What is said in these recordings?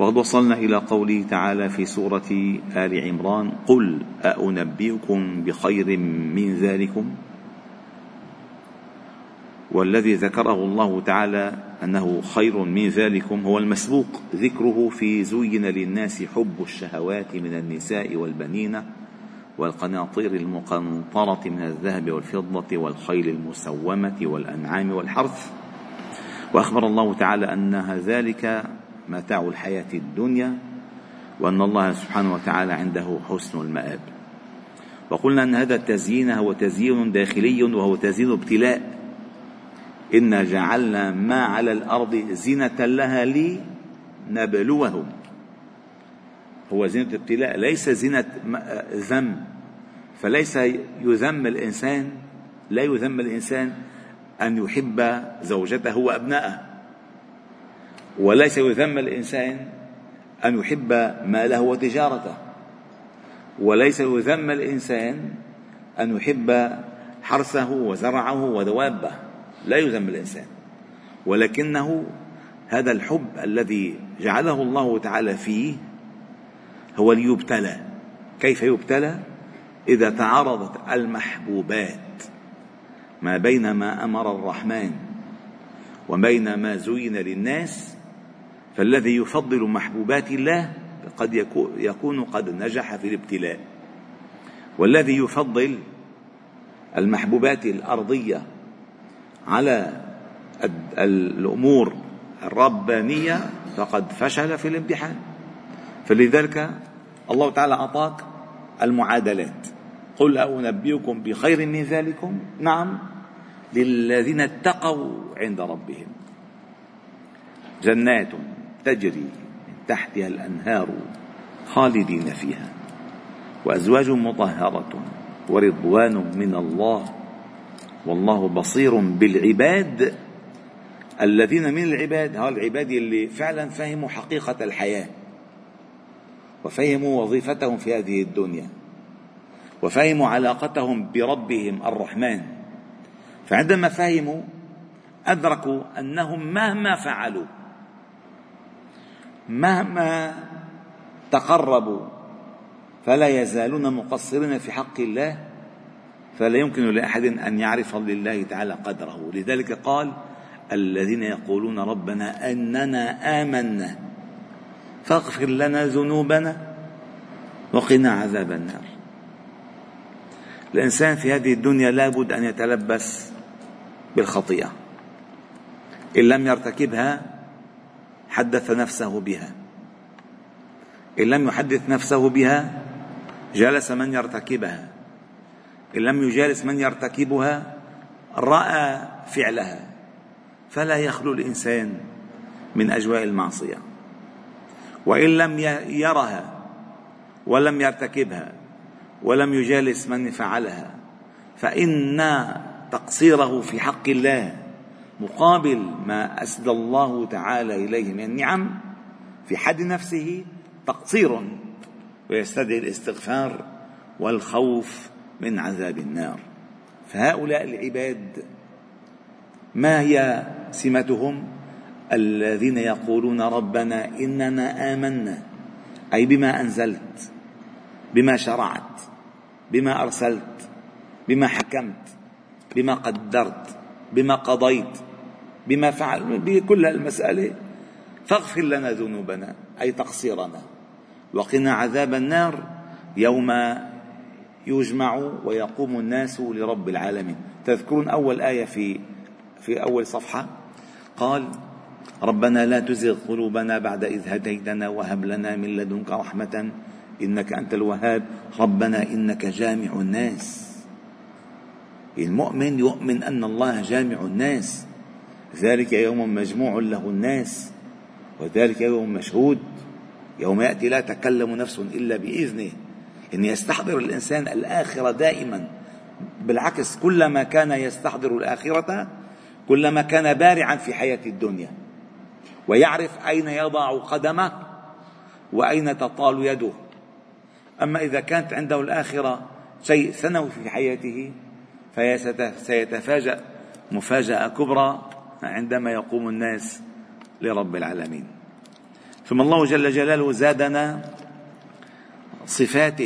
وقد وصلنا إلى قوله تعالى في سورة آل عمران قل أأنبئكم بخير من ذلكم؟ والذي ذكره الله تعالى أنه خير من ذلكم هو المسبوق ذكره في زين للناس حب الشهوات من النساء والبنين والقناطير المقنطرة من الذهب والفضة والخيل المسومة والأنعام والحرث. وأخبر الله تعالى أنها ذلك متاع الحياة الدنيا وأن الله سبحانه وتعالى عنده حسن المآب. وقلنا أن هذا التزيين هو تزيين داخلي وهو تزيين ابتلاء. إنا جعلنا ما على الأرض زينة لها لنبلوهم. هو زينة ابتلاء ليس زينة ذم. فليس يذم الإنسان لا يذم الإنسان أن يحب زوجته وأبنائه. وليس يذم الإنسان أن يحب ماله وتجارته. وليس يذم الإنسان أن يحب حرثه وزرعه ودوابه. لا يذم الإنسان. ولكنه هذا الحب الذي جعله الله تعالى فيه هو ليبتلى. كيف يبتلى؟ إذا تعارضت المحبوبات ما بين ما أمر الرحمن وبين ما زين للناس فالذي يفضل محبوبات الله قد يكون قد نجح في الابتلاء. والذي يفضل المحبوبات الأرضية على الأمور الربانية فقد فشل في الامتحان. فلذلك الله تعالى أعطاك المعادلات. قل أنبئكم بخير من ذلكم؟ نعم. للذين اتقوا عند ربهم. جنات تجري من تحتها الأنهار خالدين فيها وأزواج مطهرة ورضوان من الله والله بصير بالعباد الذين من العباد هؤلاء العباد اللي فعلا فهموا حقيقة الحياة وفهموا وظيفتهم في هذه الدنيا وفهموا علاقتهم بربهم الرحمن فعندما فهموا أدركوا أنهم مهما فعلوا مهما تقربوا فلا يزالون مقصرين في حق الله فلا يمكن لأحد أن يعرف لله تعالى قدره. لذلك قال الذين يقولون ربنا أننا آمنا فاغفر لنا ذنوبنا وقنا عذاب النار. الإنسان في هذه الدنيا لابد أن يتلبس بالخطيئة إن لم يرتكبها حدث نفسه بها. إن لم يحدث نفسه بها جالس من يرتكبها. إن لم يجالس من يرتكبها رأى فعلها. فلا يخلو الإنسان من أجواء المعصية. وإن لم يرها ولم يرتكبها ولم يجالس من فعلها فإن تقصيره في حق الله مقابل ما أسدى الله تعالى إليه من النعم في حد نفسه تقصير ويستدعي الاستغفار والخوف من عذاب النار. فهؤلاء العباد ما هي سمتهم؟ الذين يقولون ربنا إننا آمنا أي بما أنزلت بما شرعت بما أرسلت بما حكمت بما قدرت بما قضيت. بما فعل بكل المسألة فاغفر لنا ذنوبنا أي تقصيرنا. وقنا عذاب النار يوم يجمع ويقوم الناس لرب العالمين. تذكرون أول آية في في أول صفحة؟ قال ربنا لا تزغ قلوبنا بعد إذ هديتنا وهب لنا من لدنك رحمة إنك أنت الوهاب. ربنا إنك جامع الناس. المؤمن يؤمن أن الله جامع الناس. ذلك يوم مجموع له الناس وذلك يوم مشهود يوم يأتي لا تكلم نفس إلا بإذنه إن يستحضر الإنسان الآخرة دائما بالعكس كلما كان يستحضر الآخرة كلما كان بارعا في حياة الدنيا ويعرف أين يضع قدمه وأين تطال يده. أما إذا كانت عنده الآخرة شيء ثانوي في حياته فسيتفاجأ مفاجأة كبرى عندما يقوم الناس لرب العالمين. ثم الله جل جلاله زادنا صفات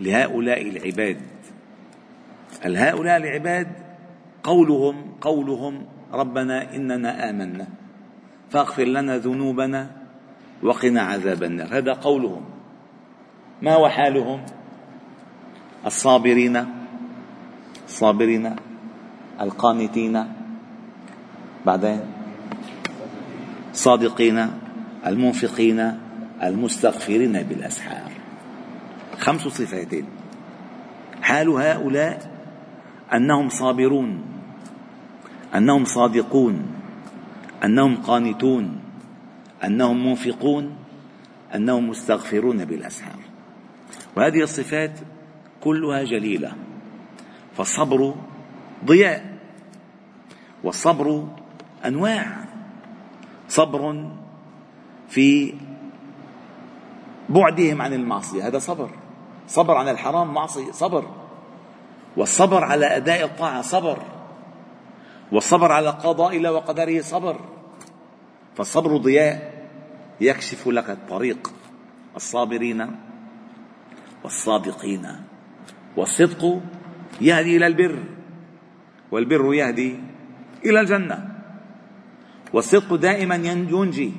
لهؤلاء العباد. هؤلاء العباد قولهم قولهم ربنا إننا آمنا فاغفر لنا ذنوبنا وقنا عذاب النار. هذا قولهم. ما هو حالهم؟ الصابرين الصابرين القانتين بعدين؟ صادقين المنفقين المستغفرين بالأسحار. خمس صفات حال هؤلاء أنهم صابرون أنهم صادقون أنهم قانتون أنهم منفقون أنهم مستغفرون بالأسحار. وهذه الصفات كلها جليلة. فالصبر ضياء والصبر أنواع. صبر في بعدهم عن المعصية. هذا صبر. صبر عن الحرام معصية. صبر. والصبر على أداء الطاعة صبر. والصبر على قضاء الله وقدره صبر. فالصبر ضياء يكشف لك الطريق. الصابرين والصادقين. والصدق يهدي إلى البر. والبر يهدي إلى الجنة. والصدق دائما ينجي.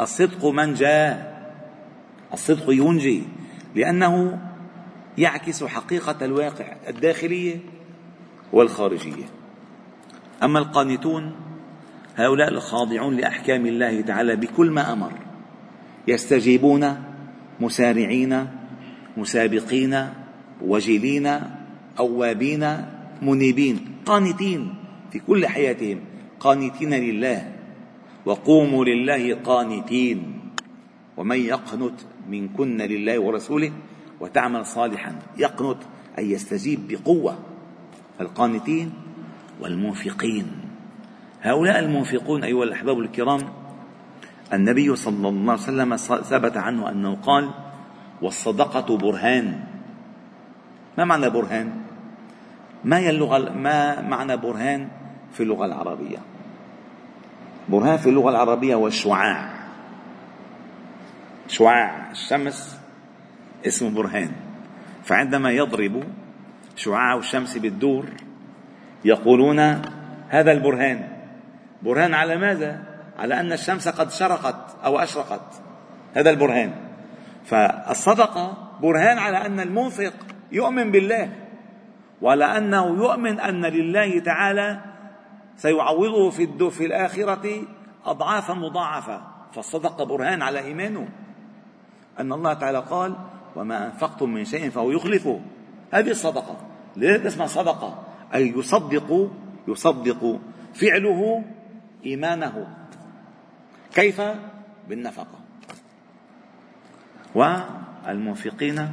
الصدق منجاه الصدق ينجي لأنه يعكس حقيقة الواقع الداخلية والخارجية. أما القانتون هؤلاء الخاضعون لأحكام الله تعالى بكل ما أمر. يستجيبون مسارعين مسابقين وجلين أوابين منيبين قانتين في كل حياتهم. قانتين لله وقوموا لله قانتين ومن يقنت منكن لله ورسوله وتعمل صالحا يقنت أي يستجيب بقوة القانتين والمنفقين هؤلاء المنفقون أيها الأحباب الكرام النبي صلى الله عليه وسلم ثبت عنه أنه قال والصدقة برهان ما معنى برهان؟ ما هي اللغة ما معنى برهان في اللغة العربية؟ برهان في اللغة العربية هو الشعاع شعاع. الشمس اسمه برهان. فعندما يضرب شعاع الشمس بالدور يقولون هذا البرهان. برهان على ماذا؟ على أن الشمس قد شرقت أو أشرقت. هذا البرهان. فالصدقة برهان على أن المنفق يؤمن بالله وعلى أنه يؤمن أن لله تعالى سيعوضه في في الآخرة أضعافا مضاعفة. فالصدقه برهان على إيمانه. أن الله تعالى قال وما أنفقتم من شيء فهو يخلفه. هذه الصدقة. لذلك اسمها صدقة. أي يصدق يصدق فعله إيمانه. كيف؟ بالنفقة. والمنفقين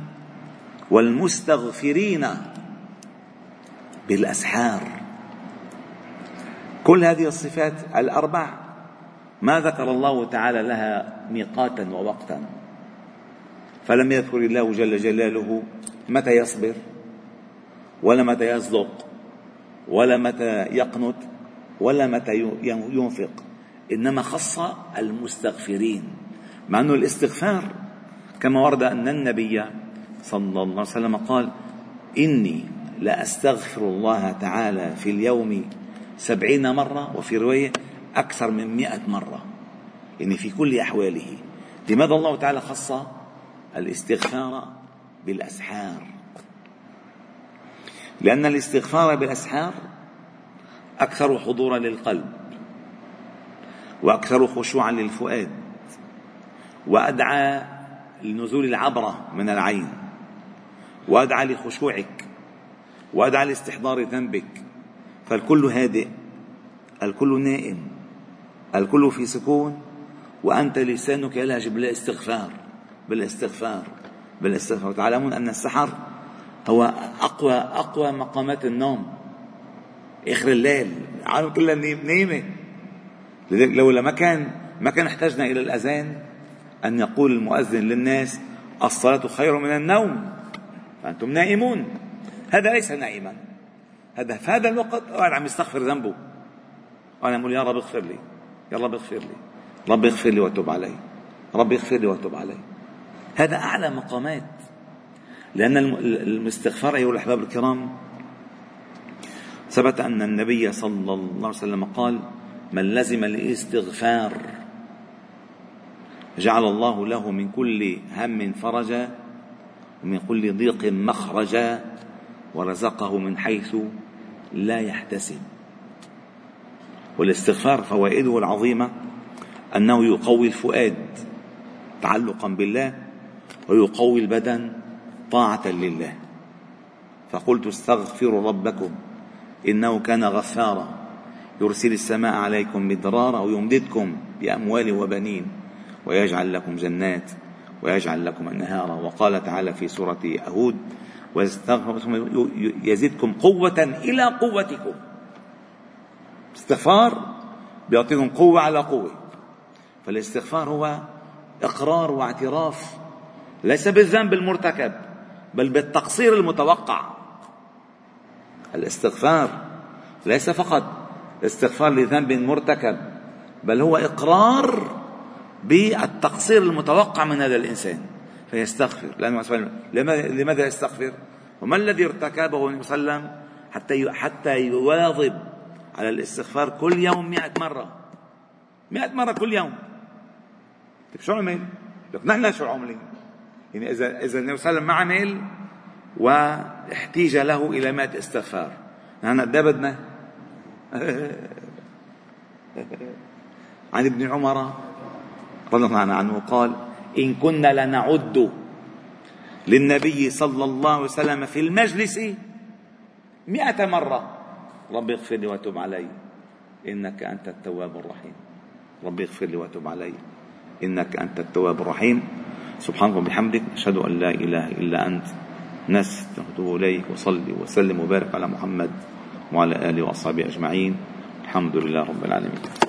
والمستغفرين بالأسحار. كل هذه الصفات الأربع ما ذكر الله تعالى لها ميقاتا ووقتا. فلم يذكر الله جل جلاله متى يصبر ولا متى يصدق ولا متى يقنت ولا متى ينفق. إنما خص المستغفرين مع أنه الاستغفار كما ورد أن النبي صلى الله عليه وسلم قال إني لأستغفر الله تعالى في اليوم سبعين مرة وفي رواية أكثر من مئة مرة. يعني في كل أحواله. لماذا الله تعالى خص الاستغفار بالأسحار؟ لأن الاستغفار بالأسحار أكثر حضورا للقلب وأكثر خشوعا للفؤاد وأدعى لنزول العبرة من العين وأدعى لخشوعك وأدعى لاستحضار ذنبك. فالكل هادئ الكل نائم الكل في سكون وأنت لسانك يلهج بالاستغفار بالاستغفار بالاستغفار. تعلمون أن السحر هو أقوى أقوى مقامات النوم. آخر الليل العالم كلها نايمة لولا ما كان ما كان احتجنا إلى الأذان أن يقول المؤذن للناس الصلاة خير من النوم. فأنتم نائمون. هذا ليس نائما. هذا في هذا الوقت قاعد عم يستغفر ذنبه. أنا أقول يا رب اغفر لي. يا رب اغفر لي. رب اغفر لي وتب علي. رب اغفر لي وتب علي. هذا أعلى مقامات. لأن الاستغفار أيها الأحباب الكرام ثبت أن النبي صلى الله عليه وسلم قال من لزم الاستغفار جعل الله له من كل هم فرجا ومن كل ضيق مخرجا ورزقه من حيث لا يحتسب. والاستغفار فوائده العظيمة أنه يقوي الفؤاد تعلقا بالله ويقوي البدن طاعة لله. فقلت استغفروا ربكم إنه كان غفارا. يرسل السماء عليكم مدرارا ويمددكم بأموال وبنين ويجعل لكم جنات ويجعل لكم أنهارا. وقال تعالى في سورة هود يزدكم قوة إلى قوتكم. استغفار بيعطيكم قوة على قوة. فالاستغفار هو إقرار واعتراف ليس بالذنب المرتكب بل بالتقصير المتوقع. الاستغفار ليس فقط استغفار لذنب مرتكب بل هو إقرار بالتقصير المتوقع من هذا الإنسان. فيستغفر لأنه لماذا يستغفر وما الذي ارتكبه النبي صلى الله عليه وسلم حتى حتى يواظب على الاستغفار كل يوم مئة مرة مئة مرة كل يوم طيب شو عمل؟ لك نحن شو عملين؟ يعني إذا إذا النبي صلى الله عليه وسلم ما عمل واحتيج له إلى مئة استغفار نحن قد بدنا؟ عن ابن عمر رضي الله عنه قال إن كنا لنعد للنبي صلى الله عليه وسلم في المجلس مئة مرة. رب اغفر لي وتب علي. إنك أنت التواب الرحيم. رب اغفر لي وتب علي. إنك أنت التواب الرحيم. سبحانك وبحمدك. أشهد أن لا إله إلا أنت. نستغفر إليك وصلي وسلم وبارك على محمد وعلى آله وأصحابه أجمعين. الحمد لله رب العالمين.